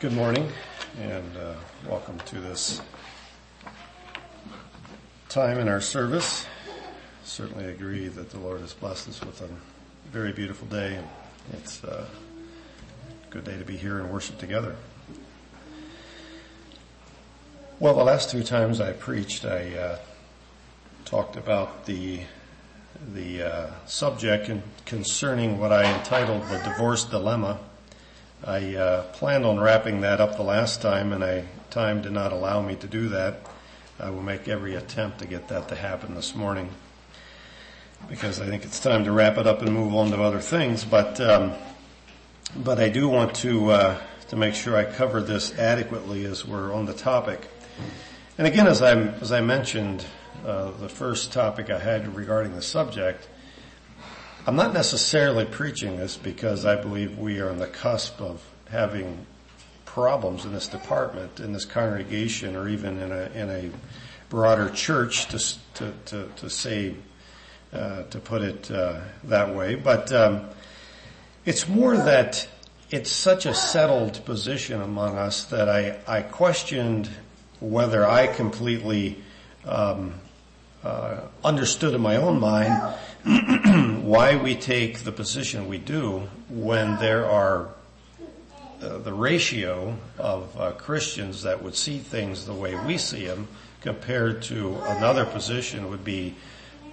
Good morning and uh, welcome to this time in our service. Certainly agree that the Lord has blessed us with a very beautiful day and it's uh, a good day to be here and worship together. Well, the last two times I preached, I uh, talked about the the uh, subject concerning what I entitled the divorce dilemma I uh, planned on wrapping that up the last time and I, time did not allow me to do that. I will make every attempt to get that to happen this morning because I think it's time to wrap it up and move on to other things. But, um, but I do want to, uh, to make sure I cover this adequately as we're on the topic. And again, as I, as I mentioned, uh, the first topic I had regarding the subject, I'm not necessarily preaching this because I believe we are on the cusp of having problems in this department, in this congregation, or even in a, in a broader church to, to, to, to say, uh, to put it uh, that way. But um, it's more that it's such a settled position among us that I, I questioned whether I completely um, uh, understood in my own mind why we take the position we do when there are uh, the ratio of uh, Christians that would see things the way we see them compared to another position would be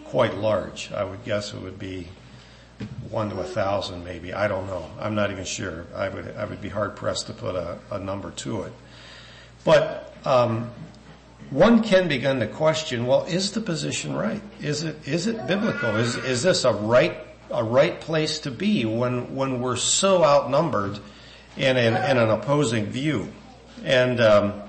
quite large. I would guess it would be one to a thousand maybe. I don't know. I'm not even sure. I would, I would be hard pressed to put a, a number to it. But, um, one can begin to question, well, is the position right? Is it, is it biblical? Is, is this a right, a right place to be when, when we're so outnumbered in an, in an opposing view? And, um,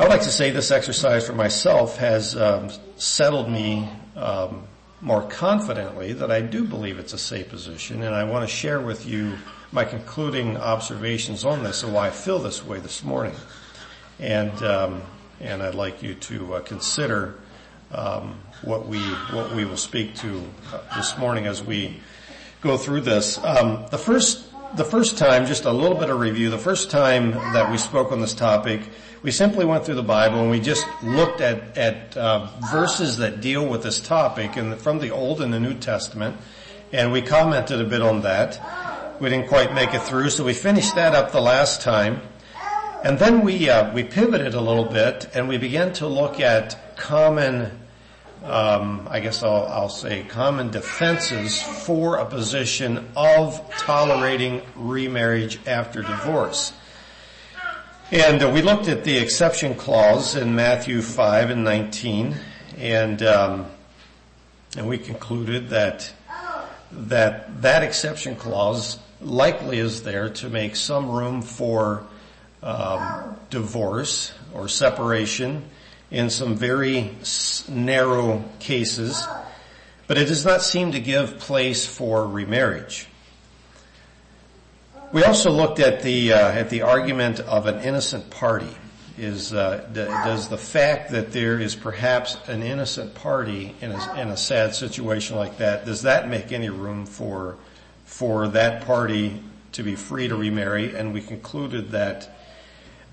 I'd like to say this exercise for myself has um, settled me um, more confidently that I do believe it's a safe position, and I want to share with you my concluding observations on this and why I feel this way this morning and um, and I'd like you to uh, consider um, what we what we will speak to uh, this morning as we go through this. Um, the first the first time, just a little bit of review. The first time that we spoke on this topic, we simply went through the Bible and we just looked at at uh, verses that deal with this topic, and from the Old and the New Testament, and we commented a bit on that. We didn't quite make it through, so we finished that up the last time. And then we uh, we pivoted a little bit and we began to look at common, um, I guess I'll, I'll say common defenses for a position of tolerating remarriage after divorce. And uh, we looked at the exception clause in Matthew 5 and 19 and um, and we concluded that that that exception clause likely is there to make some room for um, divorce or separation in some very narrow cases, but it does not seem to give place for remarriage. We also looked at the uh, at the argument of an innocent party. Is uh, d- does the fact that there is perhaps an innocent party in a, in a sad situation like that does that make any room for for that party to be free to remarry? And we concluded that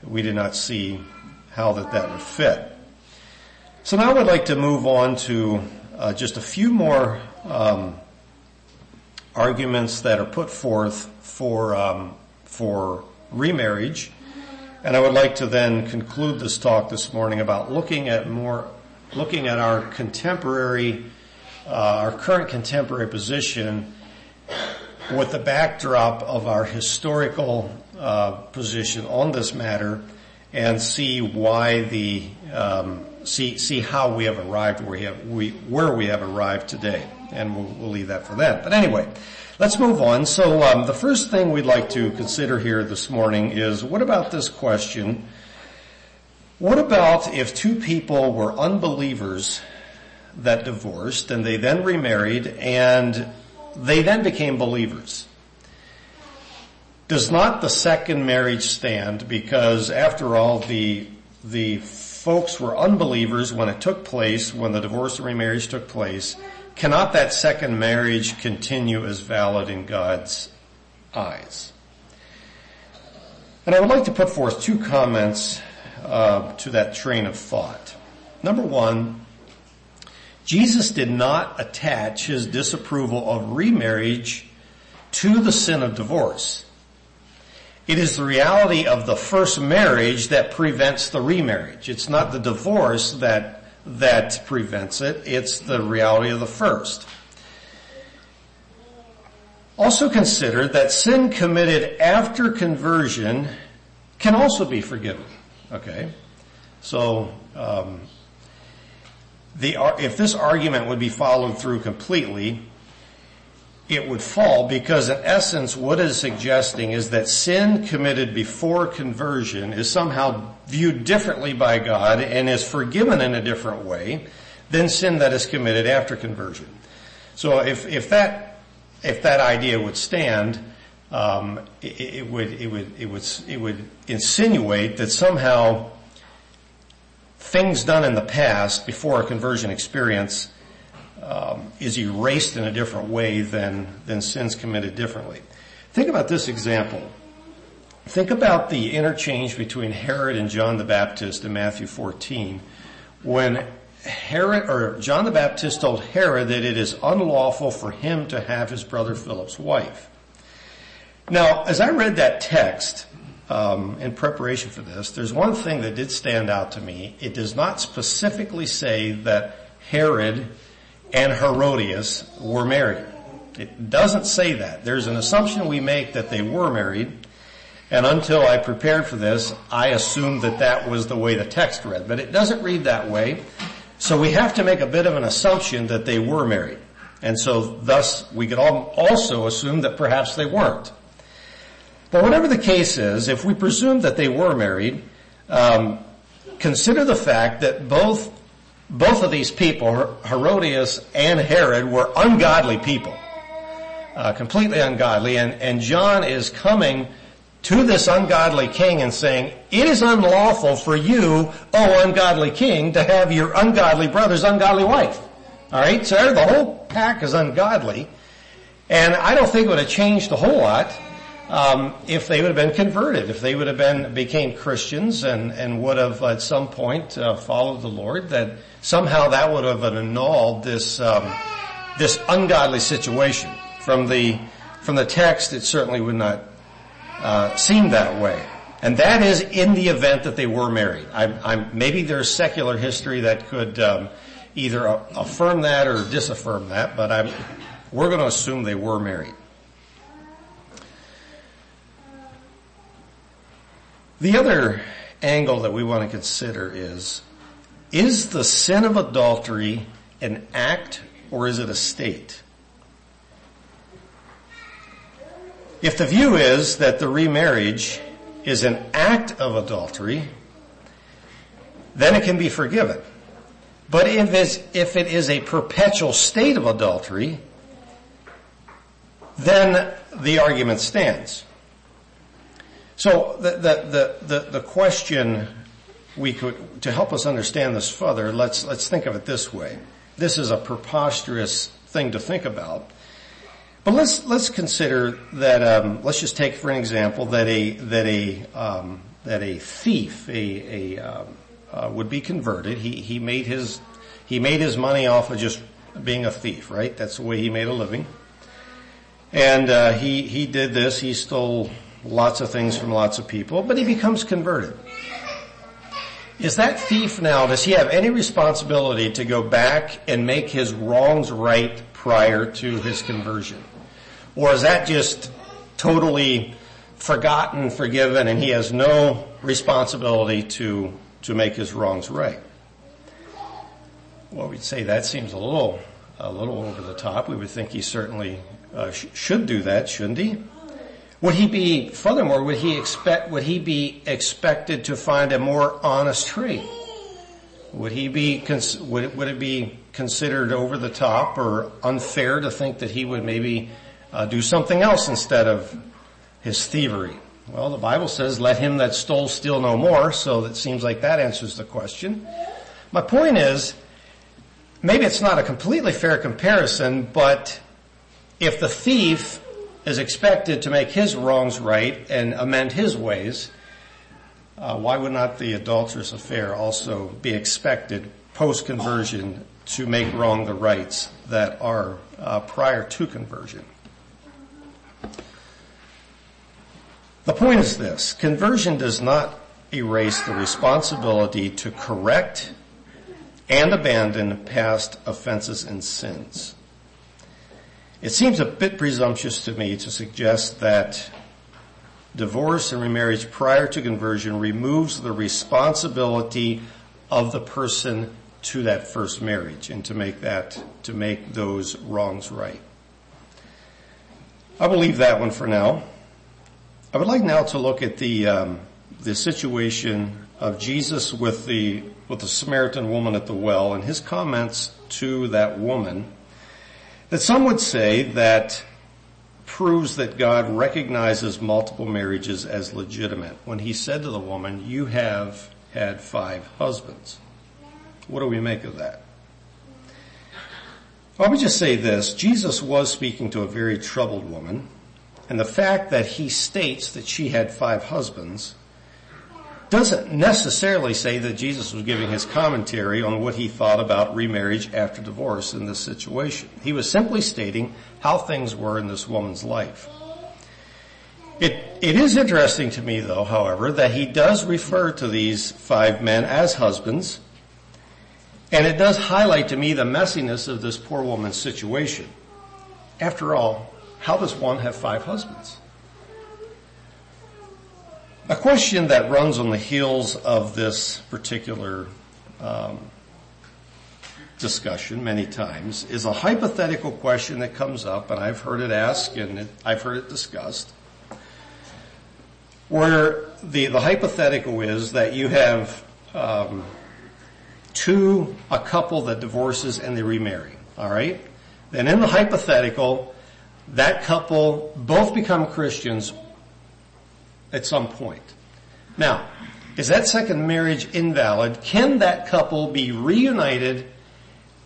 we did not see how that that would fit. So now I would like to move on to uh, just a few more um, arguments that are put forth for um, for remarriage, and I would like to then conclude this talk this morning about looking at more looking at our contemporary, uh, our current contemporary position with the backdrop of our historical uh, position on this matter and see why the um, see see how we have arrived where we have we where we have arrived today, and we'll, we'll leave that for that. But anyway, let's move on. So um, the first thing we'd like to consider here this morning is what about this question? What about if two people were unbelievers that divorced and they then remarried and they then became believers? Does not the second marriage stand because after all the the folks were unbelievers when it took place when the divorce and remarriage took place cannot that second marriage continue as valid in God's eyes And I would like to put forth two comments uh, to that train of thought. Number one, Jesus did not attach his disapproval of remarriage to the sin of divorce. It is the reality of the first marriage that prevents the remarriage. It's not the divorce that, that prevents it. It's the reality of the first. Also consider that sin committed after conversion can also be forgiven. Okay? So, um, the, if this argument would be followed through completely, it would fall because in essence what is suggesting is that sin committed before conversion is somehow viewed differently by God and is forgiven in a different way than sin that is committed after conversion. So if, if that, if that idea would stand, um, it, it, would, it would, it would, it would insinuate that somehow things done in the past before a conversion experience um, is erased in a different way than, than sins committed differently. Think about this example. Think about the interchange between Herod and John the Baptist in Matthew 14 when Herod, or John the Baptist told Herod that it is unlawful for him to have his brother Philip's wife. Now, as I read that text, um, in preparation for this, there's one thing that did stand out to me. It does not specifically say that Herod and Herodias were married. It doesn't say that. There's an assumption we make that they were married, and until I prepared for this, I assumed that that was the way the text read, but it doesn't read that way. So we have to make a bit of an assumption that they were married. And so thus we could also assume that perhaps they weren't. But whatever the case is, if we presume that they were married, um, consider the fact that both both of these people, Herodias and Herod, were ungodly people. Uh, completely ungodly. And, and John is coming to this ungodly king and saying, it is unlawful for you, oh ungodly king, to have your ungodly brother's ungodly wife. Alright, so the whole pack is ungodly. And I don't think it would have changed a whole lot um, if they would have been converted, if they would have been became Christians and and would have at some point uh, followed the Lord, that somehow that would have annulled this um, this ungodly situation. From the from the text, it certainly would not uh, seem that way. And that is in the event that they were married. I'm, I'm, maybe there's secular history that could um, either affirm that or disaffirm that, but I'm, we're going to assume they were married. The other angle that we want to consider is, is the sin of adultery an act or is it a state? If the view is that the remarriage is an act of adultery, then it can be forgiven. But if, if it is a perpetual state of adultery, then the argument stands. So the, the, the, the, question we could, to help us understand this further, let's, let's think of it this way. This is a preposterous thing to think about. But let's, let's consider that, um, let's just take for an example that a, that a, um, that a thief, a, a, um, uh, would be converted. He, he made his, he made his money off of just being a thief, right? That's the way he made a living. And, uh, he, he did this, he stole lots of things from lots of people, but he becomes converted. Is that thief now, does he have any responsibility to go back and make his wrongs right prior to his conversion? Or is that just totally forgotten, forgiven, and he has no responsibility to, to make his wrongs right? Well, we'd say that seems a little, a little over the top. We would think he certainly uh, sh- should do that, shouldn't he? Would he be, furthermore, would he expect, would he be expected to find a more honest tree? Would he be, would it, would it be considered over the top or unfair to think that he would maybe uh, do something else instead of his thievery? Well, the Bible says, let him that stole steal no more, so it seems like that answers the question. My point is, maybe it's not a completely fair comparison, but if the thief is expected to make his wrongs right and amend his ways, uh, why would not the adulterous affair also be expected post conversion to make wrong the rights that are uh, prior to conversion? The point is this, conversion does not erase the responsibility to correct and abandon past offenses and sins. It seems a bit presumptuous to me to suggest that divorce and remarriage prior to conversion removes the responsibility of the person to that first marriage and to make that, to make those wrongs right. I will leave that one for now. I would like now to look at the, um, the situation of Jesus with the, with the Samaritan woman at the well and his comments to that woman that some would say that proves that God recognizes multiple marriages as legitimate when he said to the woman, you have had five husbands. What do we make of that? Well, let me just say this. Jesus was speaking to a very troubled woman, and the fact that he states that she had five husbands doesn't necessarily say that Jesus was giving his commentary on what he thought about remarriage after divorce in this situation. He was simply stating how things were in this woman's life. It, it is interesting to me though, however, that he does refer to these five men as husbands, and it does highlight to me the messiness of this poor woman's situation. After all, how does one have five husbands? A question that runs on the heels of this particular um, discussion many times is a hypothetical question that comes up, and I've heard it asked and it, I've heard it discussed, where the, the hypothetical is that you have um, two, a couple that divorces and they remarry, all right? Then in the hypothetical, that couple both become Christians at some point. Now, is that second marriage invalid? Can that couple be reunited,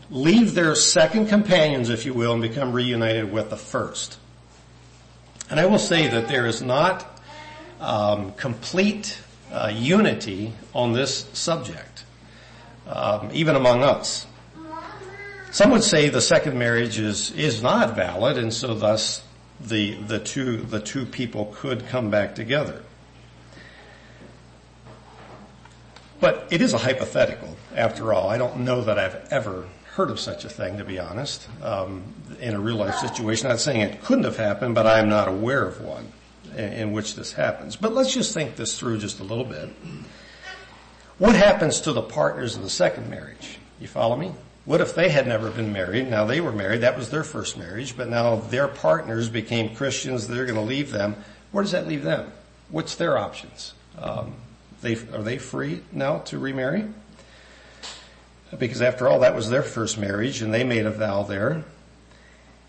leave their second companions, if you will, and become reunited with the first? And I will say that there is not um, complete uh, unity on this subject, um, even among us. Some would say the second marriage is is not valid, and so thus the the two the two people could come back together. But it is a hypothetical, after all. I don't know that I've ever heard of such a thing, to be honest, um, in a real life situation. I'm not saying it couldn't have happened, but I'm not aware of one in, in which this happens. But let's just think this through just a little bit. What happens to the partners in the second marriage? You follow me? What if they had never been married? Now they were married. That was their first marriage, but now their partners became Christians. They're going to leave them. Where does that leave them? What's their options? Um, they, are they free now to remarry? Because after all, that was their first marriage and they made a vow there.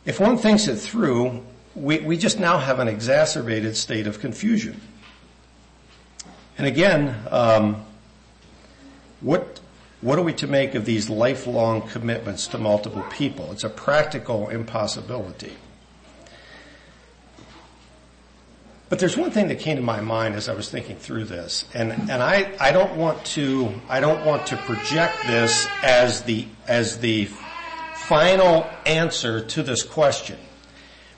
If one thinks it through, we, we just now have an exacerbated state of confusion. And again, um, what what are we to make of these lifelong commitments to multiple people? It's a practical impossibility. But there's one thing that came to my mind as I was thinking through this, and, and I, I don't want to, I don't want to project this as the, as the final answer to this question.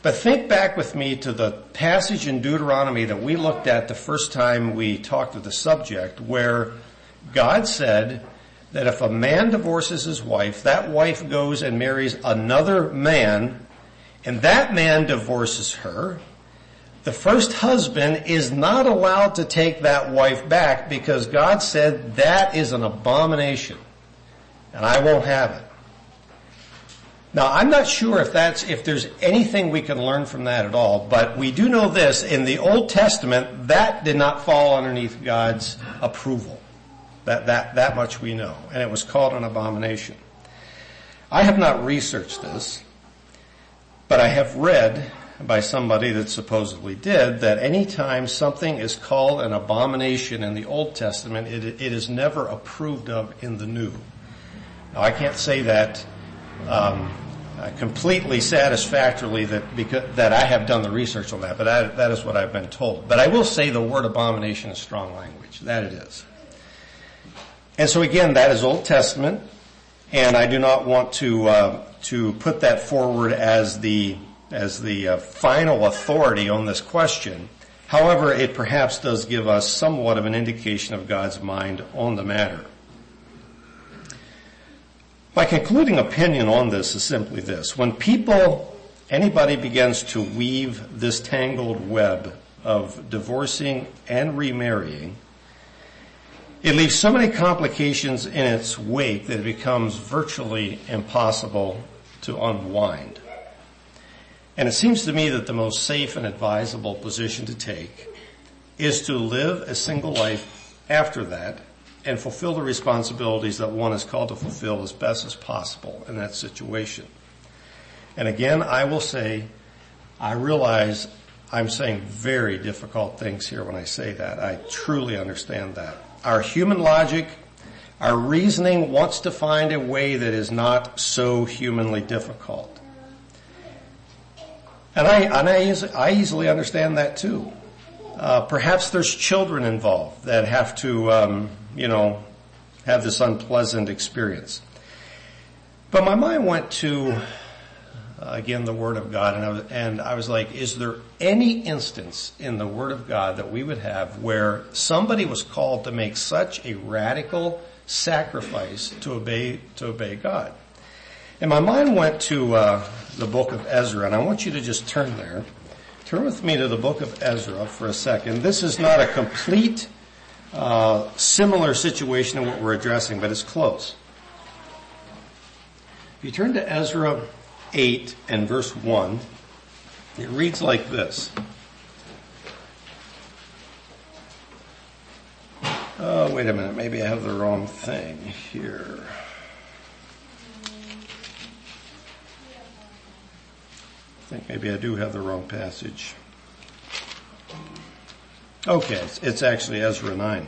But think back with me to the passage in Deuteronomy that we looked at the first time we talked of the subject where God said, that if a man divorces his wife, that wife goes and marries another man, and that man divorces her, the first husband is not allowed to take that wife back because God said that is an abomination and I won't have it. Now I'm not sure if that's, if there's anything we can learn from that at all, but we do know this, in the Old Testament, that did not fall underneath God's approval. That, that, that much we know. And it was called an abomination. I have not researched this, but I have read by somebody that supposedly did that anytime something is called an abomination in the Old Testament, it, it is never approved of in the New. Now I can't say that um, uh, completely satisfactorily that because, that I have done the research on that, but I, that is what I've been told. But I will say the word abomination is strong language. That it is. And so again, that is Old Testament, and I do not want to uh, to put that forward as the as the uh, final authority on this question. However, it perhaps does give us somewhat of an indication of God's mind on the matter. My concluding opinion on this is simply this. When people, anybody begins to weave this tangled web of divorcing and remarrying, it leaves so many complications in its wake that it becomes virtually impossible to unwind. And it seems to me that the most safe and advisable position to take is to live a single life after that and fulfill the responsibilities that one is called to fulfill as best as possible in that situation. And again, I will say, I realize I'm saying very difficult things here when I say that. I truly understand that. Our human logic, our reasoning wants to find a way that is not so humanly difficult. And I, and I, I easily understand that too. Uh, perhaps there's children involved that have to, um, you know, have this unpleasant experience. But my mind went to, again, the Word of God, and I, was, and I was like, is there any instance in the Word of God that we would have where somebody was called to make such a radical sacrifice to obey, to obey God? And my mind went to uh, the book of Ezra, and I want you to just turn there. Turn with me to the book of Ezra for a second. This is not a complete uh, similar situation to what we're addressing, but it's close. If you turn to Ezra 8 and verse 1, it reads like this. Oh, wait a minute. Maybe I have the wrong thing here. I think maybe I do have the wrong passage. Okay, it's, actually Ezra 9.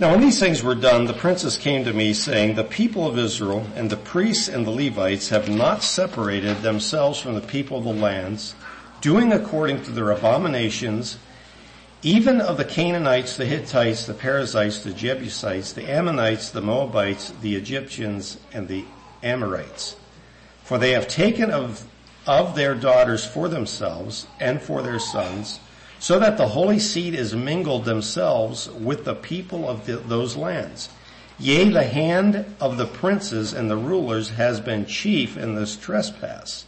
Now when these things were done, the princes came to me saying, the people of Israel and the priests and the Levites have not separated themselves from the people of the lands, doing according to their abominations, even of the Canaanites, the Hittites, the Perizzites, the Jebusites, the Ammonites, the Moabites, the Egyptians, and the Amorites. For they have taken of, of their daughters for themselves and for their sons, so that the holy seed is mingled themselves with the people of the, those lands. Yea, the hand of the princes and the rulers has been chief in this trespass.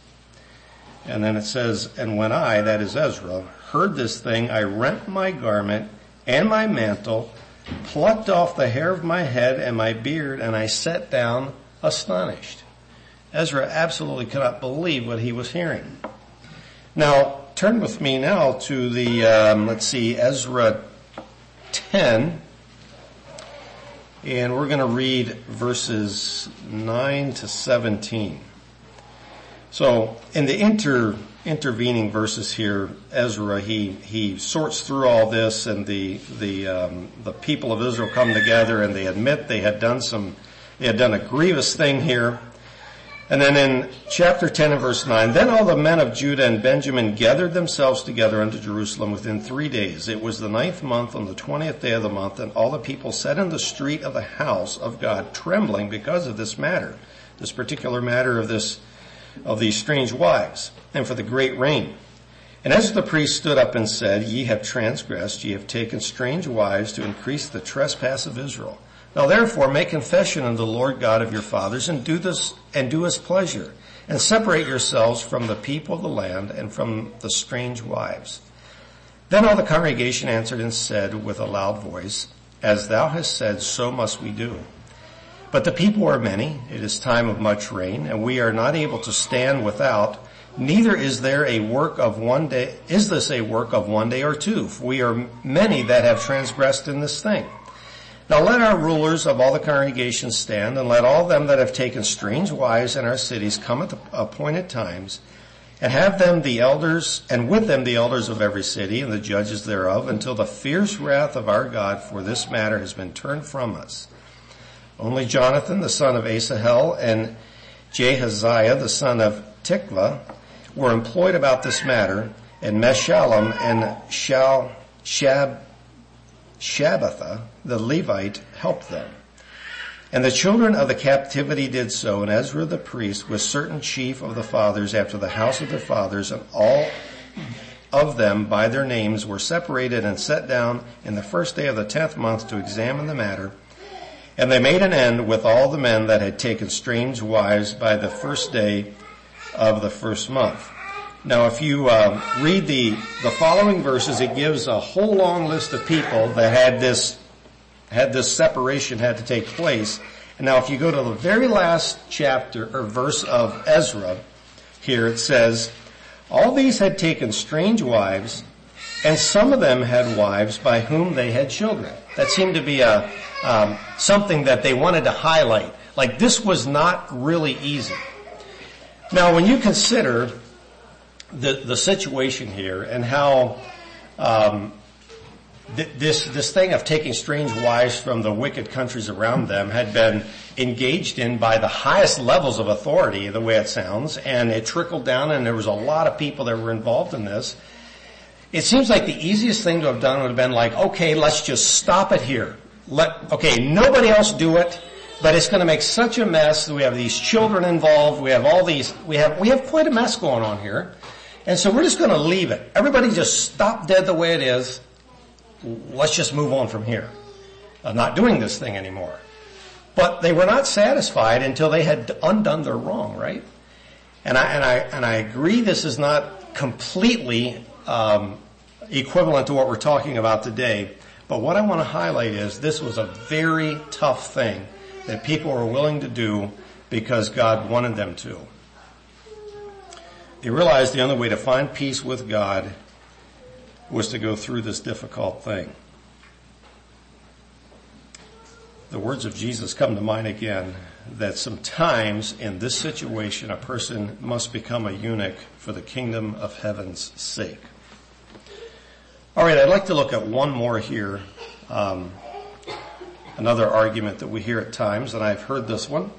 And then it says, and when I, that is Ezra, heard this thing, I rent my garment and my mantle, plucked off the hair of my head and my beard, and I sat down astonished. Ezra absolutely could not believe what he was hearing. Now, turn with me now to the, um, let's see, Ezra 10. And we're going to read verses 9 to 17. So in the inter, intervening verses here, Ezra, he, he sorts through all this and the, the, um, the people of Israel come together and they admit they had done some, they had done a grievous thing here and then in chapter 10 and verse 9, then all the men of Judah and Benjamin gathered themselves together unto Jerusalem within three days. It was the ninth month on the twentieth day of the month, and all the people sat in the street of the house of God trembling because of this matter, this particular matter of this, of these strange wives, and for the great rain. And as the priest stood up and said, Ye have transgressed, ye have taken strange wives to increase the trespass of Israel. Now therefore make confession unto the Lord God of your fathers and do this, and do his pleasure and separate yourselves from the people of the land and from the strange wives. Then all the congregation answered and said with a loud voice, as thou hast said, so must we do. But the people are many, it is time of much rain, and we are not able to stand without, neither is there a work of one day, is this a work of one day or two? For we are many that have transgressed in this thing. Now let our rulers of all the congregations stand, and let all them that have taken strange wives in our cities come at the appointed times, and have them the elders, and with them the elders of every city, and the judges thereof, until the fierce wrath of our God for this matter has been turned from us. Only Jonathan, the son of Asahel, and Jahaziah the son of Tikvah were employed about this matter, and Meshullam and Shal, Shab, Shabbatha the Levite helped them. And the children of the captivity did so, and Ezra the priest was certain chief of the fathers after the house of their fathers, and all of them by their names were separated and set down in the first day of the tenth month to examine the matter. And they made an end with all the men that had taken strange wives by the first day of the first month. Now if you uh, read the, the following verses, it gives a whole long list of people that had this had this separation had to take place. And now if you go to the very last chapter or verse of Ezra, here it says, all these had taken strange wives, and some of them had wives by whom they had children. That seemed to be a um, something that they wanted to highlight. Like this was not really easy. Now, when you consider the the situation here and how um, this, this thing of taking strange wives from the wicked countries around them had been engaged in by the highest levels of authority, the way it sounds, and it trickled down and there was a lot of people that were involved in this. It seems like the easiest thing to have done would have been like, okay, let's just stop it here. Let, okay, nobody else do it, but it's going to make such a mess. We have these children involved. We have all these, we have, we have quite a mess going on here. And so we're just going to leave it. Everybody just stop dead the way it is let's just move on from here. I'm not doing this thing anymore. But they were not satisfied until they had undone their wrong, right? And I, and I, and I agree this is not completely um, equivalent to what we're talking about today. But what I want to highlight is this was a very tough thing that people were willing to do because God wanted them to. They realized the only way to find peace with God was to go through this difficult thing. The words of Jesus come to mind again that sometimes in this situation a person must become a eunuch for the kingdom of heaven's sake. All right, I'd like to look at one more here. Um, another argument that we hear at times, and I've heard this one.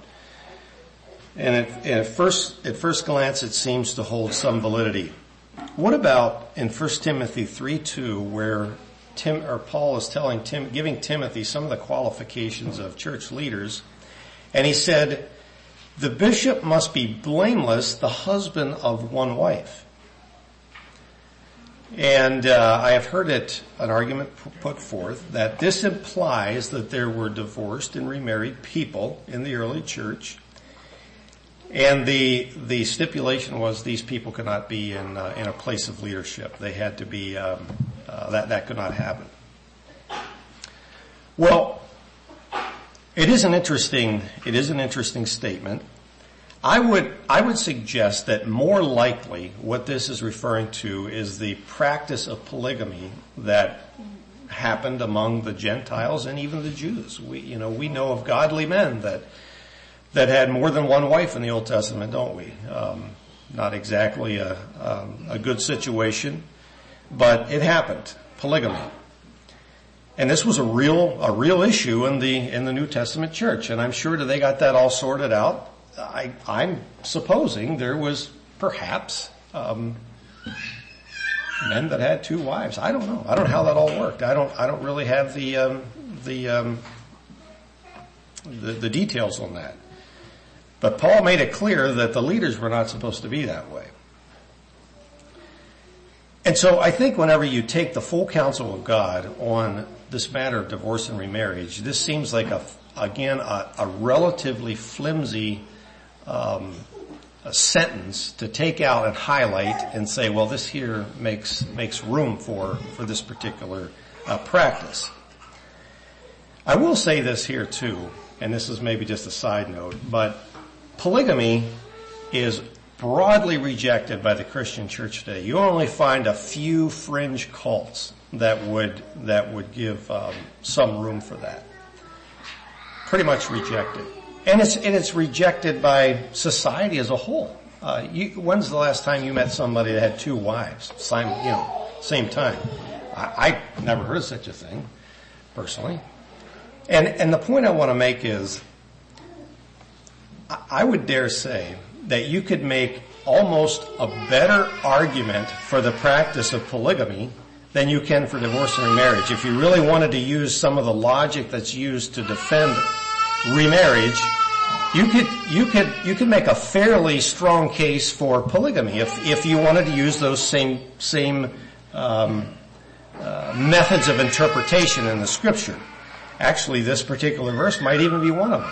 And at, at, first, at first glance, it seems to hold some validity. What about in 1 Timothy 3 2 where Tim, or Paul is telling Tim, giving Timothy some of the qualifications of church leaders, and he said, the bishop must be blameless, the husband of one wife. And uh, I have heard it, an argument put forth that this implies that there were divorced and remarried people in the early church, and the the stipulation was these people could not be in uh, in a place of leadership. They had to be um, uh, that that could not happen. Well, it is an interesting it is an interesting statement. I would I would suggest that more likely what this is referring to is the practice of polygamy that happened among the Gentiles and even the Jews. We you know we know of godly men that that had more than one wife in the Old Testament, don't we? Um, not exactly a, um, a good situation, but it happened. Polygamy. And this was a real, a real issue in the, in the New Testament church. And I'm sure that they got that all sorted out. I, I'm supposing there was perhaps, um, men that had two wives. I don't know. I don't know how that all worked. I don't, I don't really have the, um, the, um, the, the details on that. But Paul made it clear that the leaders were not supposed to be that way. And so I think whenever you take the full counsel of God on this matter of divorce and remarriage, this seems like a, again, a, a relatively flimsy um, a sentence to take out and highlight and say, well, this here makes makes room for for this particular uh, practice. I will say this here too, and this is maybe just a side note, but polygamy is broadly rejected by the Christian church today. You only find a few fringe cults that would that would give um, some room for that. Pretty much rejected, and it's and it's rejected by society as a whole. Uh, you, when's the last time you met somebody that had two wives, same you know, same time? I, I never heard of such a thing, personally. And and the point I want to make is I would dare say that you could make almost a better argument for the practice of polygamy than you can for divorce and remarriage. If you really wanted to use some of the logic that's used to defend remarriage, you could you could you could make a fairly strong case for polygamy if if you wanted to use those same same um, uh, methods of interpretation in the scripture. Actually, this particular verse might even be one of them.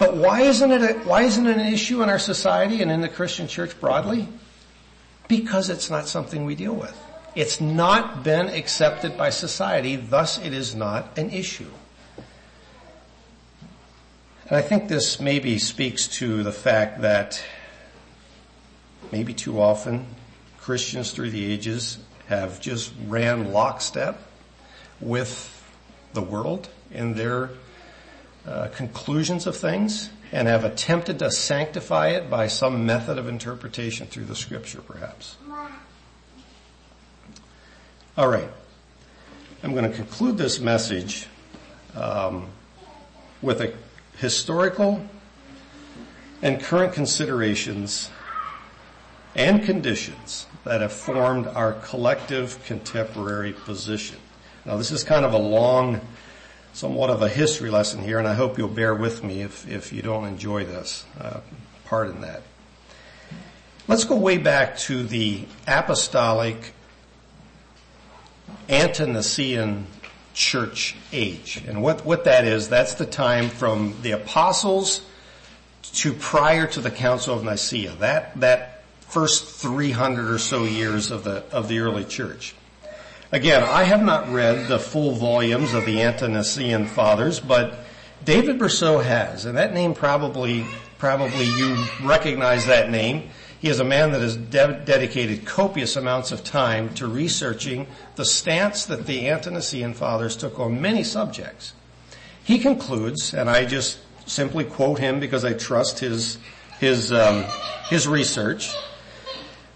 But why isn't it a, why isn't it an issue in our society and in the Christian church broadly? Because it's not something we deal with. It's not been accepted by society, thus it is not an issue. And I think this maybe speaks to the fact that maybe too often Christians through the ages have just ran lockstep with the world in their uh, conclusions of things and have attempted to sanctify it by some method of interpretation through the scripture perhaps. All right. I'm going to conclude this message um, with a historical and current considerations and conditions that have formed our collective contemporary position. Now this is kind of a long, somewhat of a history lesson here, and I hope you'll bear with me if, if you don't enjoy this. Uh, pardon that. Let's go way back to the apostolic ante-Nicene church age. And what, what that is, that's the time from the apostles to prior to the Council of Nicaea. That, that first 300 or so years of the, of the early church. Again, I have not read the full volumes of the ante-Nicene fathers, but David Bercot has, and that name probably, probably you recognize that name. He is a man that has de- dedicated copious amounts of time to researching the stance that the ante-Nicene fathers took on many subjects. He concludes, and I just simply quote him because I trust his his um, his research,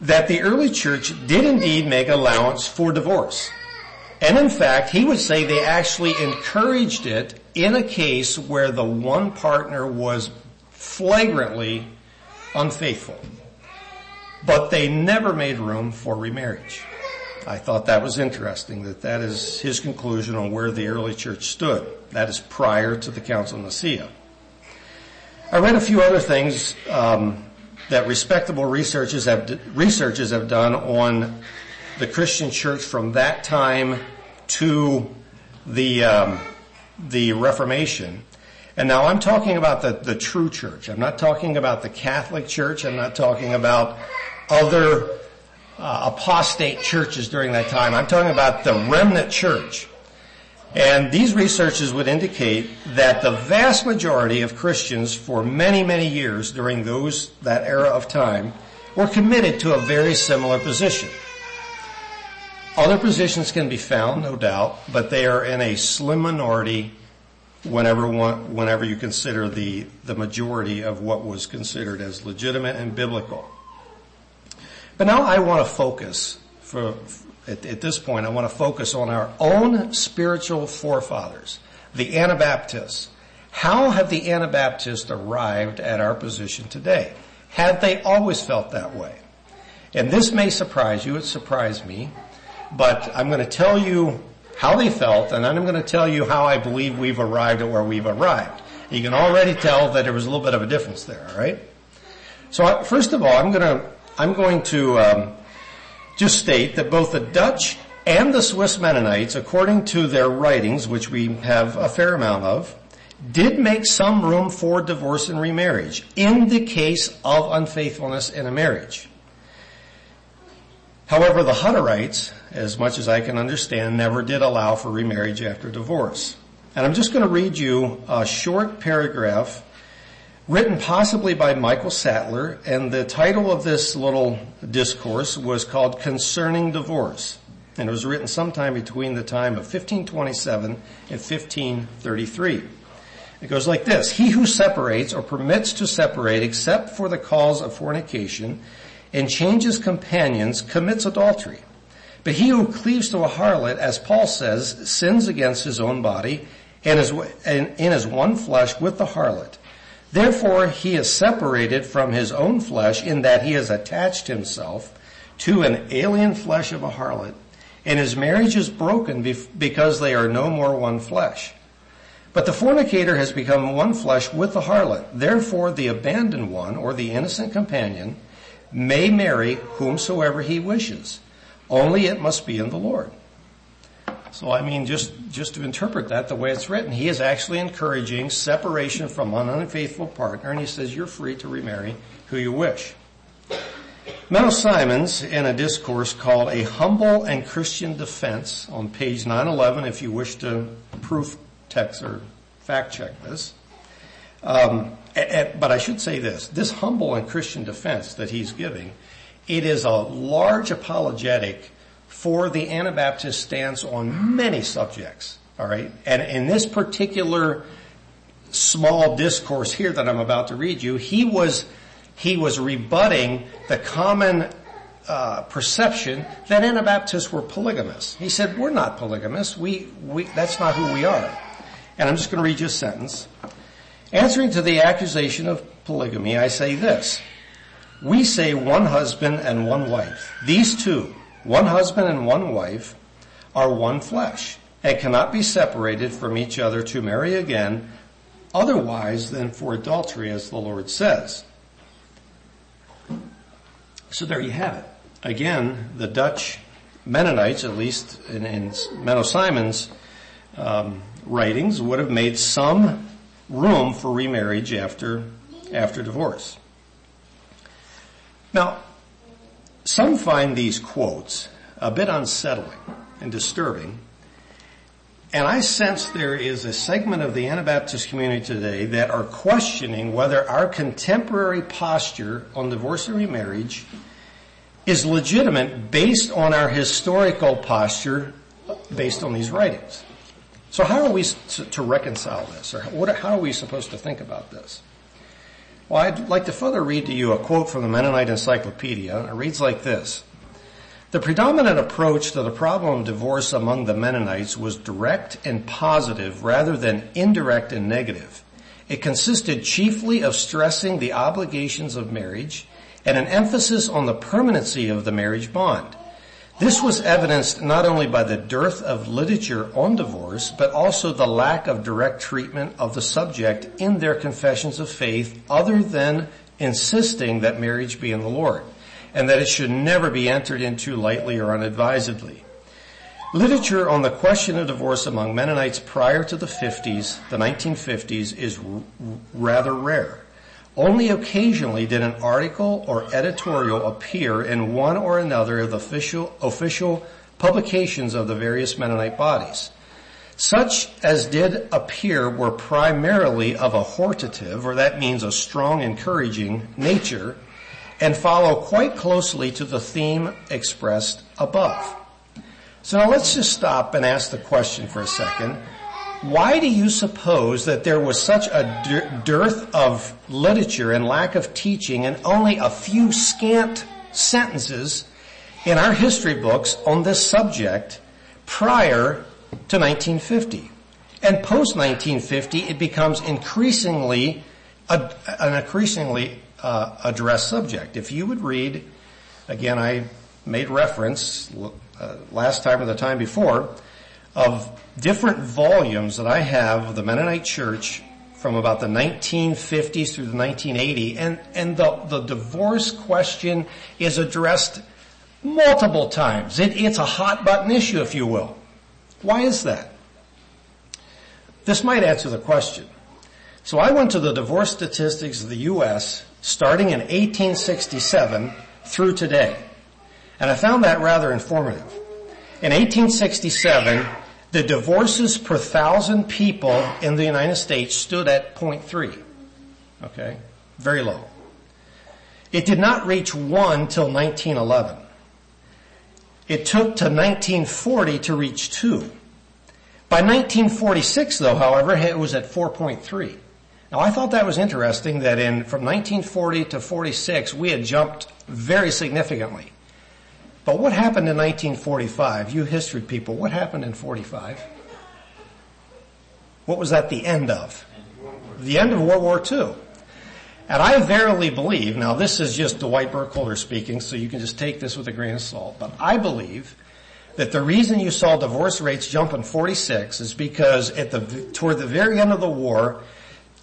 that the early church did indeed make allowance for divorce. And in fact, he would say they actually encouraged it in a case where the one partner was flagrantly unfaithful but they never made room for remarriage. I thought that was interesting that that is his conclusion on where the early church stood. That is prior to the Council of Nicaea. I read a few other things um, that respectable researchers have researchers have done on the Christian church from that time to the um, the Reformation. And now I'm talking about the, the true church. I'm not talking about the Catholic Church. I'm not talking about other uh, apostate churches during that time. I'm talking about the remnant church. And these researches would indicate that the vast majority of Christians for many, many years during those, that era of time were committed to a very similar position. Other positions can be found, no doubt, but they are in a slim minority whenever one, whenever you consider the, the majority of what was considered as legitimate and biblical. But now I want to focus for, at, at this point, I want to focus on our own spiritual forefathers, the Anabaptists. How have the Anabaptists arrived at our position today? Had they always felt that way? And this may surprise you, it surprised me, but I'm going to tell you how they felt, and then I'm going to tell you how I believe we've arrived at where we've arrived. You can already tell that there was a little bit of a difference there, alright? So first of all, I'm going to I'm going to um, just state that both the Dutch and the Swiss Mennonites, according to their writings, which we have a fair amount of, did make some room for divorce and remarriage in the case of unfaithfulness in a marriage. However, the Hutterites, as much as I can understand, never did allow for remarriage after divorce. And I'm just going to read you a short paragraph written possibly by Michael Sattler, and the title of this little discourse was called Concerning Divorce. And it was written sometime between the time of 1527 and 1533. It goes like this. He who separates or permits to separate except for the cause of fornication and changes companions commits adultery. But he who cleaves to a harlot, as Paul says, sins against his own body and is in his one flesh with the harlot. Therefore he is separated from his own flesh in that he has attached himself to an alien flesh of a harlot, and his marriage is broken because they are no more one flesh. But the fornicator has become one flesh with the harlot. Therefore the abandoned one, or the innocent companion, may marry whomsoever he wishes. Only it must be in the Lord. So I mean, just, just to interpret that the way it's written, he is actually encouraging separation from an unfaithful partner, and he says you're free to remarry who you wish. Menno Simons, in a discourse called A Humble and Christian Defense, on page 911, if you wish to proof text or fact check this, um, but I should say this, this humble and Christian defense that he's giving, it is a large apologetic for the Anabaptist stance on many subjects. All right. And in this particular small discourse here that I'm about to read you, he was, he was rebutting the common uh, perception that Anabaptists were polygamous. He said, we're not polygamous. We, we, that's not who we are. And I'm just going to read you a sentence. Answering to the accusation of polygamy, I say this. We say one husband and one wife. These two, one husband and one wife are one flesh and cannot be separated from each other to marry again otherwise than for adultery as the Lord says. So there you have it. Again, the Dutch Mennonites, at least in, in Menno Simon's um, writings, would have made some room for remarriage after, after divorce. Now, some find these quotes a bit unsettling and disturbing. And I sense there is a segment of the Anabaptist community today that are questioning whether our contemporary posture on divorce and remarriage is legitimate based on our historical posture based on these writings. So how are we to reconcile this? Or how are we supposed to think about this? Well, I'd like to further read to you a quote from the Mennonite Encyclopedia. It reads like this. The predominant approach to the problem of divorce among the Mennonites was direct and positive rather than indirect and negative. It consisted chiefly of stressing the obligations of marriage and an emphasis on the permanency of the marriage bond. This was evidenced not only by the dearth of literature on divorce, but also the lack of direct treatment of the subject in their confessions of faith other than insisting that marriage be in the Lord, and that it should never be entered into lightly or unadvisedly. Literature on the question of divorce among Mennonites prior to the 50s, the 1950s, is r- rather rare. Only occasionally did an article or editorial appear in one or another of the official, official publications of the various Mennonite bodies. Such as did appear were primarily of a hortative, or that means a strong encouraging nature, and follow quite closely to the theme expressed above. So now let's just stop and ask the question for a second. Why do you suppose that there was such a dearth of literature and lack of teaching and only a few scant sentences in our history books on this subject prior to 1950? And post 1950, it becomes increasingly an increasingly uh, addressed subject. If you would read, again, I made reference uh, last time or the time before of different volumes that I have of the Mennonite Church from about the 1950s through the 1980s, and, and the, the divorce question is addressed multiple times. It, it's a hot button issue, if you will. Why is that? This might answer the question. So I went to the divorce statistics of the U.S. starting in 1867 through today. And I found that rather informative. In 1867, the divorces per thousand people in the United States stood at 0.3. Okay? Very low. It did not reach one till 1911. It took to 1940 to reach two. By 1946 though, however, it was at 4.3. Now I thought that was interesting that in, from 1940 to 46, we had jumped very significantly. But what happened in 1945? You history people, what happened in 45? What was that the end of? The end of World War II. And I verily believe, now this is just Dwight Burkholder speaking, so you can just take this with a grain of salt, but I believe that the reason you saw divorce rates jump in 46 is because at the, toward the very end of the war,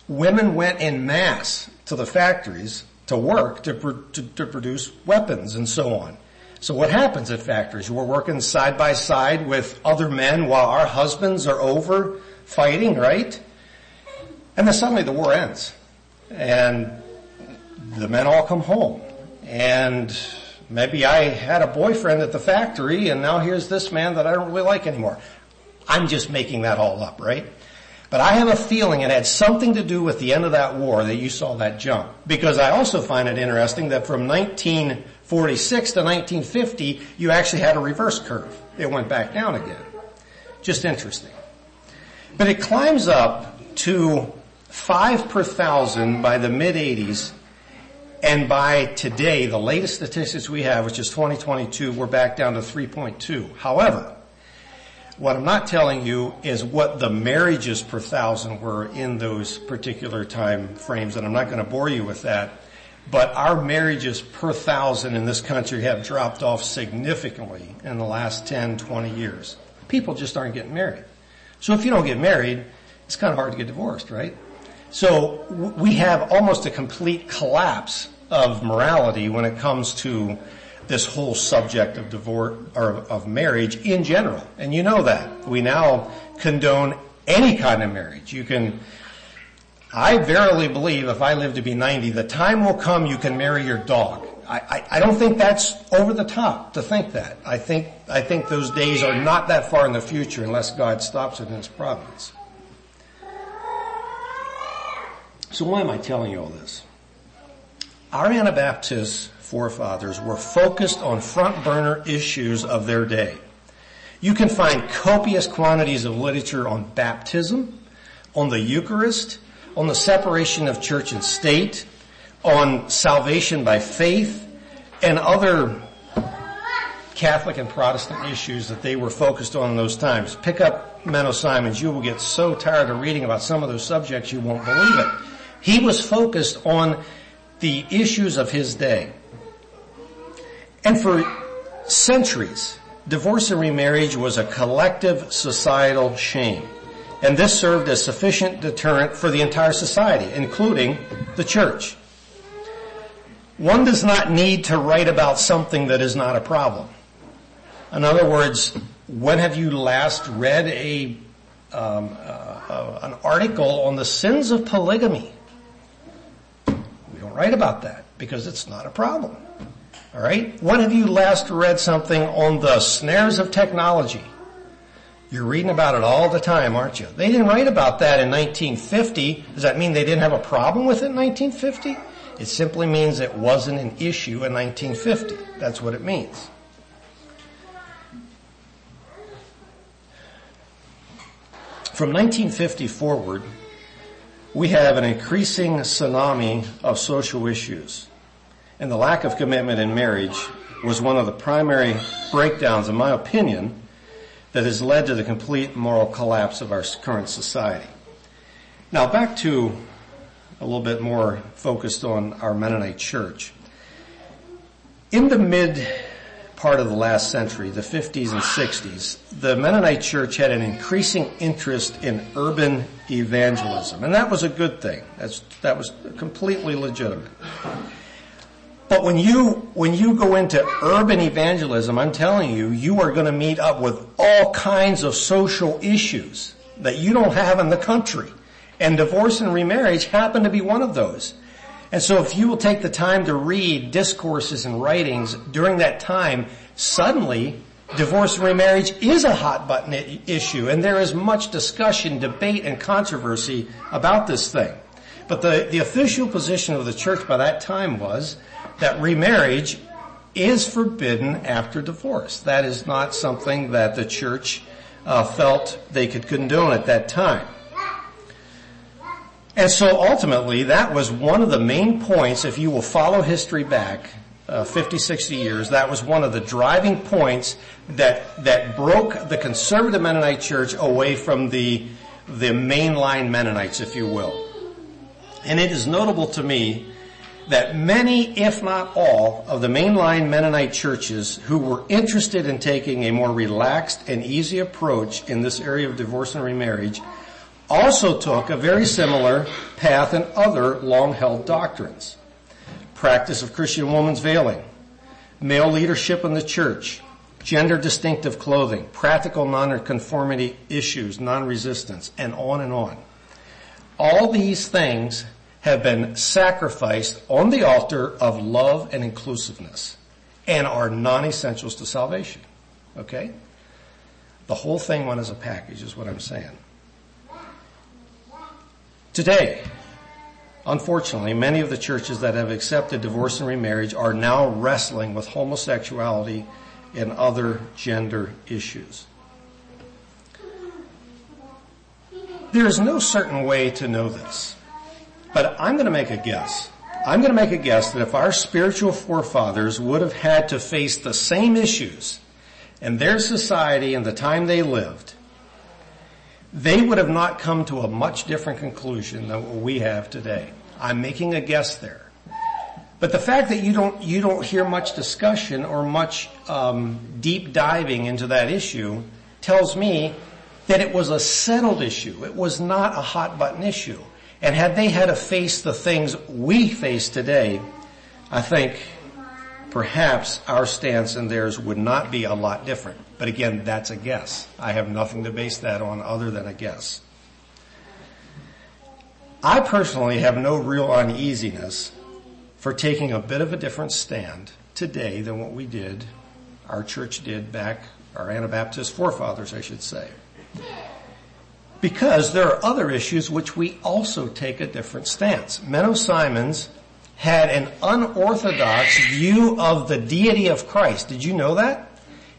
women went in mass to the factories to work to, to, to produce weapons and so on. So what happens at factories? We're working side by side with other men while our husbands are over fighting, right? And then suddenly the war ends. And the men all come home. And maybe I had a boyfriend at the factory and now here's this man that I don't really like anymore. I'm just making that all up, right? But I have a feeling it had something to do with the end of that war that you saw that jump. Because I also find it interesting that from 1946 to 1950, you actually had a reverse curve. It went back down again. Just interesting. But it climbs up to five per thousand by the mid 80s. And by today, the latest statistics we have, which is 2022, we're back down to 3.2. However, what I'm not telling you is what the marriages per thousand were in those particular time frames, and I'm not going to bore you with that. But our marriages per thousand in this country have dropped off significantly in the last 10, 20 years. People just aren't getting married. So if you don't get married, it's kind of hard to get divorced, right? So we have almost a complete collapse of morality when it comes to this whole subject of divorce or of marriage in general. And you know that. We now condone any kind of marriage. You can, I verily believe if I live to be 90, the time will come you can marry your dog. I, I, I, don't think that's over the top to think that. I think, I think those days are not that far in the future unless God stops it in His providence. So why am I telling you all this? Our Anabaptist forefathers were focused on front burner issues of their day. You can find copious quantities of literature on baptism, on the Eucharist, on the separation of church and state, on salvation by faith, and other Catholic and Protestant issues that they were focused on in those times. Pick up Menno Simons. You will get so tired of reading about some of those subjects you won't believe it. He was focused on the issues of his day. And for centuries, divorce and remarriage was a collective societal shame. And this served as sufficient deterrent for the entire society, including the church. One does not need to write about something that is not a problem. In other words, when have you last read a um, uh, uh, an article on the sins of polygamy? We don't write about that because it's not a problem. All right? When have you last read something on the snares of technology? You're reading about it all the time, aren't you? They didn't write about that in 1950. Does that mean they didn't have a problem with it in 1950? It simply means it wasn't an issue in 1950. That's what it means. From 1950 forward, we have an increasing tsunami of social issues. And the lack of commitment in marriage was one of the primary breakdowns, in my opinion, that has led to the complete moral collapse of our current society. Now back to a little bit more focused on our Mennonite church. In the mid part of the last century, the 50s and 60s, the Mennonite church had an increasing interest in urban evangelism. And that was a good thing. That's, that was completely legitimate. But when you, when you go into urban evangelism, I'm telling you, you are going to meet up with all kinds of social issues that you don't have in the country. And divorce and remarriage happen to be one of those. And so if you will take the time to read discourses and writings during that time, suddenly divorce and remarriage is a hot button issue and there is much discussion, debate, and controversy about this thing. But the, the official position of the church by that time was that remarriage is forbidden after divorce. That is not something that the church uh, felt they could condone at that time. And so ultimately, that was one of the main points, if you will follow history back, uh, 50, 60 years, that was one of the driving points that, that broke the conservative Mennonite church away from the, the mainline Mennonites, if you will. And it is notable to me that many, if not all, of the mainline Mennonite churches who were interested in taking a more relaxed and easy approach in this area of divorce and remarriage also took a very similar path in other long-held doctrines. Practice of Christian woman's veiling, male leadership in the church, gender distinctive clothing, practical nonconformity issues, non-resistance, and on and on. All these things have been sacrificed on the altar of love and inclusiveness and are non-essentials to salvation. Okay? The whole thing went as a package is what I'm saying. Today, unfortunately, many of the churches that have accepted divorce and remarriage are now wrestling with homosexuality and other gender issues. There is no certain way to know this. But I'm going to make a guess. I'm going to make a guess that if our spiritual forefathers would have had to face the same issues in their society in the time they lived, they would have not come to a much different conclusion than what we have today. I'm making a guess there. But the fact that you don't you don't hear much discussion or much um, deep diving into that issue tells me that it was a settled issue. It was not a hot button issue. And had they had to face the things we face today, I think perhaps our stance and theirs would not be a lot different. But again, that's a guess. I have nothing to base that on other than a guess. I personally have no real uneasiness for taking a bit of a different stand today than what we did, our church did back, our Anabaptist forefathers, I should say. Because there are other issues which we also take a different stance. Menno Simons had an unorthodox view of the deity of Christ. Did you know that?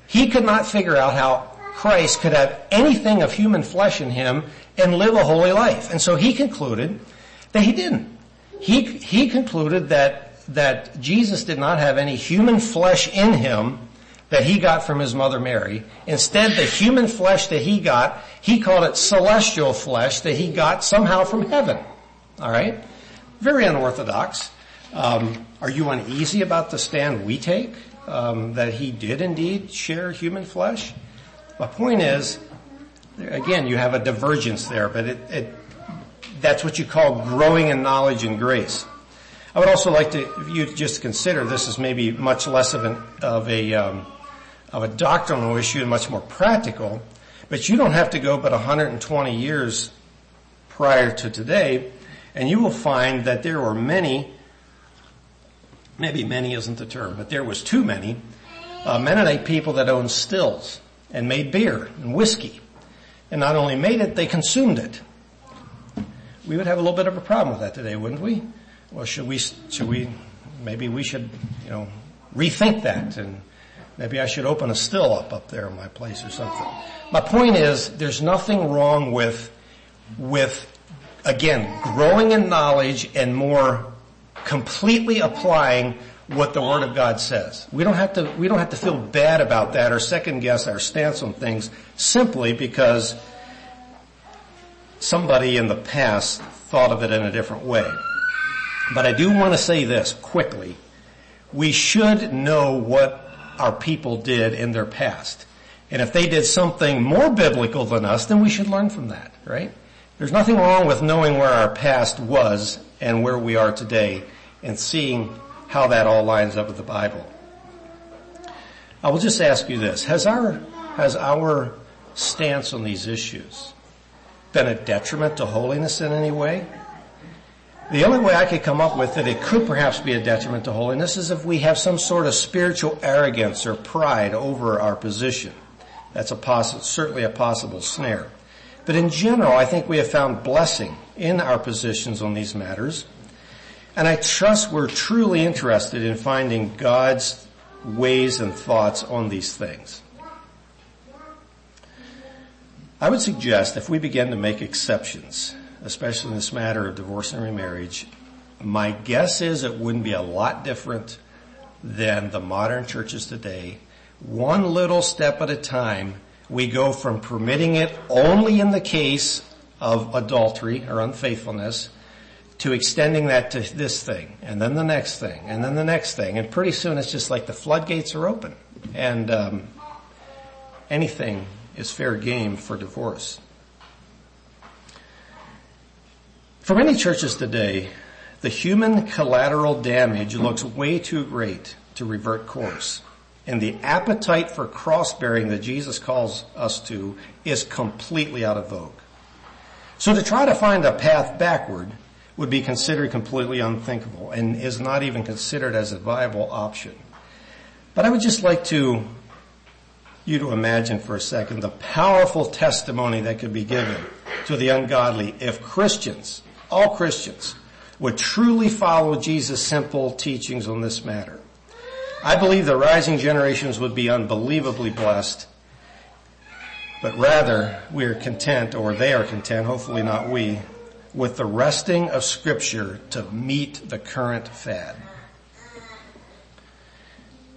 He could not figure out how Christ could have anything of human flesh in him and live a holy life. And so he concluded that he didn't. He, he concluded that, that Jesus did not have any human flesh in him that he got from his mother Mary. Instead, the human flesh that he got, he called it celestial flesh that he got somehow from heaven. Alright? Very unorthodox. Um, are you uneasy about the stand we take? Um, that he did indeed share human flesh? My point is, again, you have a divergence there, but it, it, that's what you call growing in knowledge and grace. I would also like to, you just consider this is maybe much less of, an, of a um, of a doctrinal issue and much more practical, but you don't have to go but 120 years prior to today, and you will find that there were many, maybe many isn't the term, but there was too many uh, Mennonite people that owned stills and made beer and whiskey. And not only made it, they consumed it. We would have a little bit of a problem with that today, wouldn't we? Well, should we, should we, maybe we should, you know, rethink that and Maybe I should open a still up up there in my place or something. My point is, there's nothing wrong with, with, again, growing in knowledge and more completely applying what the Word of God says. We don't have to, we don't have to feel bad about that or second guess our stance on things simply because somebody in the past thought of it in a different way. But I do want to say this quickly. We should know what our people did in their past. And if they did something more biblical than us, then we should learn from that, right? There's nothing wrong with knowing where our past was and where we are today and seeing how that all lines up with the Bible. I will just ask you this. Has our, has our stance on these issues been a detriment to holiness in any way? The only way I could come up with that it could perhaps be a detriment to holiness is if we have some sort of spiritual arrogance or pride over our position. That's a certainly a possible snare. But in general, I think we have found blessing in our positions on these matters. And I trust we're truly interested in finding God's ways and thoughts on these things. I would suggest if we begin to make exceptions especially in this matter of divorce and remarriage, my guess is it wouldn't be a lot different than the modern churches today. One little step at a time, we go from permitting it only in the case of adultery or unfaithfulness to extending that to this thing and then the next thing and then the next thing. And pretty soon it's just like the floodgates are open and um, anything is fair game for divorce. For many churches today, the human collateral damage looks way too great to revert course. And the appetite for cross bearing that Jesus calls us to is completely out of vogue. So to try to find a path backward would be considered completely unthinkable and is not even considered as a viable option. But I would just like to you to imagine for a second the powerful testimony that could be given to the ungodly if Christians, all Christians, would truly follow Jesus' simple teachings on this matter. I believe the rising generations would be unbelievably blessed, but rather we are content, or they are content, hopefully not we, with the wresting of scripture to meet the current fad.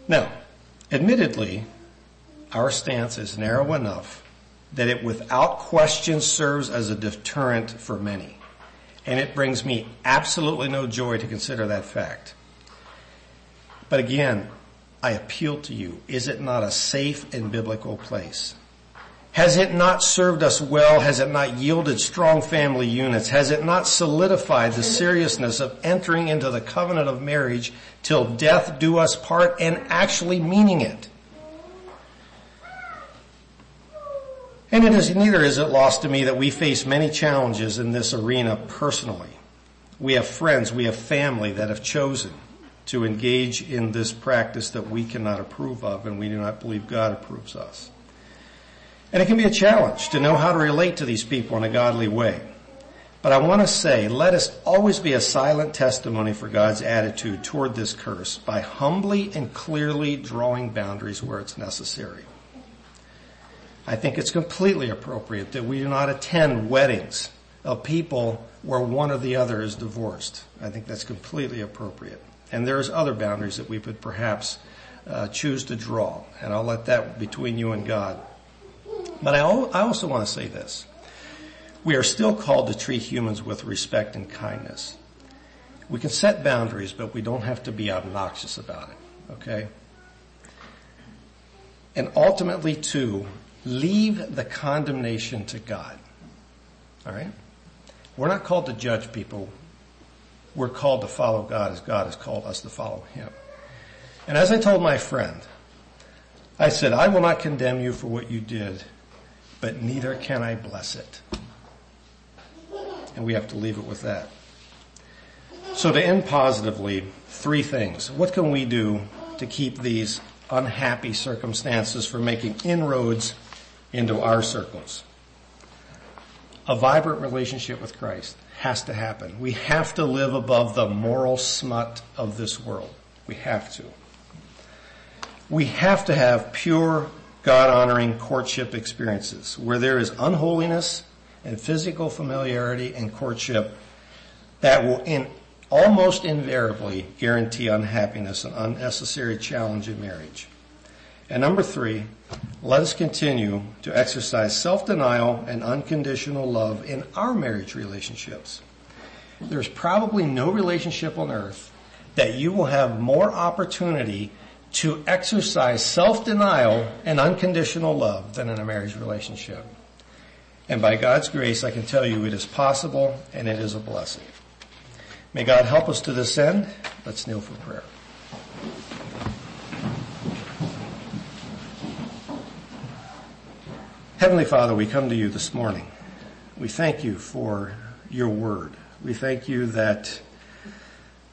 Now, admittedly, our stance is narrow enough that it without question serves as a deterrent for many. And it brings me absolutely no joy to consider that fact. But again, I appeal to you, is it not a safe and biblical place? Has it not served us well? Has it not yielded strong family units? Has it not solidified the seriousness of entering into the covenant of marriage till death do us part and actually meaning it? And it is neither is it lost to me that we face many challenges in this arena personally. We have friends, we have family that have chosen to engage in this practice that we cannot approve of and we do not believe God approves us. And it can be a challenge to know how to relate to these people in a godly way. But I want to say, let us always be a silent testimony for God's attitude toward this curse by humbly and clearly drawing boundaries where it's necessary. I think it's completely appropriate that we do not attend weddings of people where one or the other is divorced. I think that's completely appropriate. And there's other boundaries that we could perhaps uh, choose to draw. And I'll let that between you and God. But I, I also want to say this. We are still called to treat humans with respect and kindness. We can set boundaries, but we don't have to be obnoxious about it. Okay? And ultimately too, leave the condemnation to God. Alright? We're not called to judge people we're called to follow God as God has called us to follow Him. And as I told my friend, I said, I will not condemn you for what you did, but neither can I bless it. And we have to leave it with that. So to end positively, three things. What can we do to keep these unhappy circumstances from making inroads into our circles? A vibrant relationship with Christ has to happen. We have to live above the moral smut of this world. We have to. We have to have pure, God-honoring courtship experiences where there is unholiness and physical familiarity and courtship that will in, almost invariably guarantee unhappiness and unnecessary challenge in marriage. And number three, let us continue to exercise self-denial and unconditional love in our marriage relationships. There's probably no relationship on earth that you will have more opportunity to exercise self-denial and unconditional love than in a marriage relationship. And by God's grace, I can tell you it is possible and it is a blessing. May God help us to this end. Let's kneel for prayer. Heavenly Father, we come to you this morning. We thank you for your word. We thank you that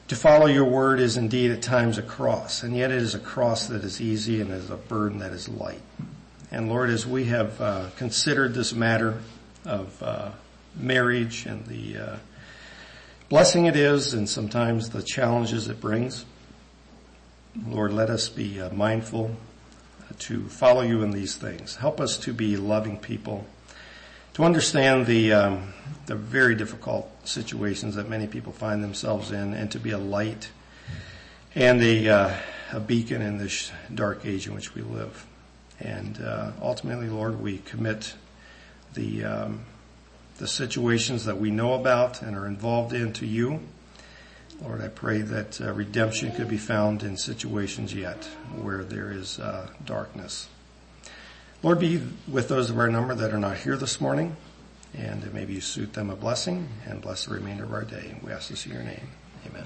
to follow your word is indeed at times a cross, and yet it is a cross that is easy and is a burden that is light. And Lord, as we have uh, considered this matter of uh, marriage and the uh, blessing it is and sometimes the challenges it brings, Lord, let us be uh, mindful to follow you in these things. Help us to be loving people, to understand the um, the very difficult situations that many people find themselves in, and to be a light and a, uh, a beacon in this dark age in which we live. And uh, ultimately, Lord, we commit the um, the the situations that we know about and are involved in to you. Lord, I pray that uh, redemption could be found in situations yet where there is uh, darkness. Lord, be with those of our number that are not here this morning, and maybe you suit them a blessing and bless the remainder of our day. We ask this in your name. Amen.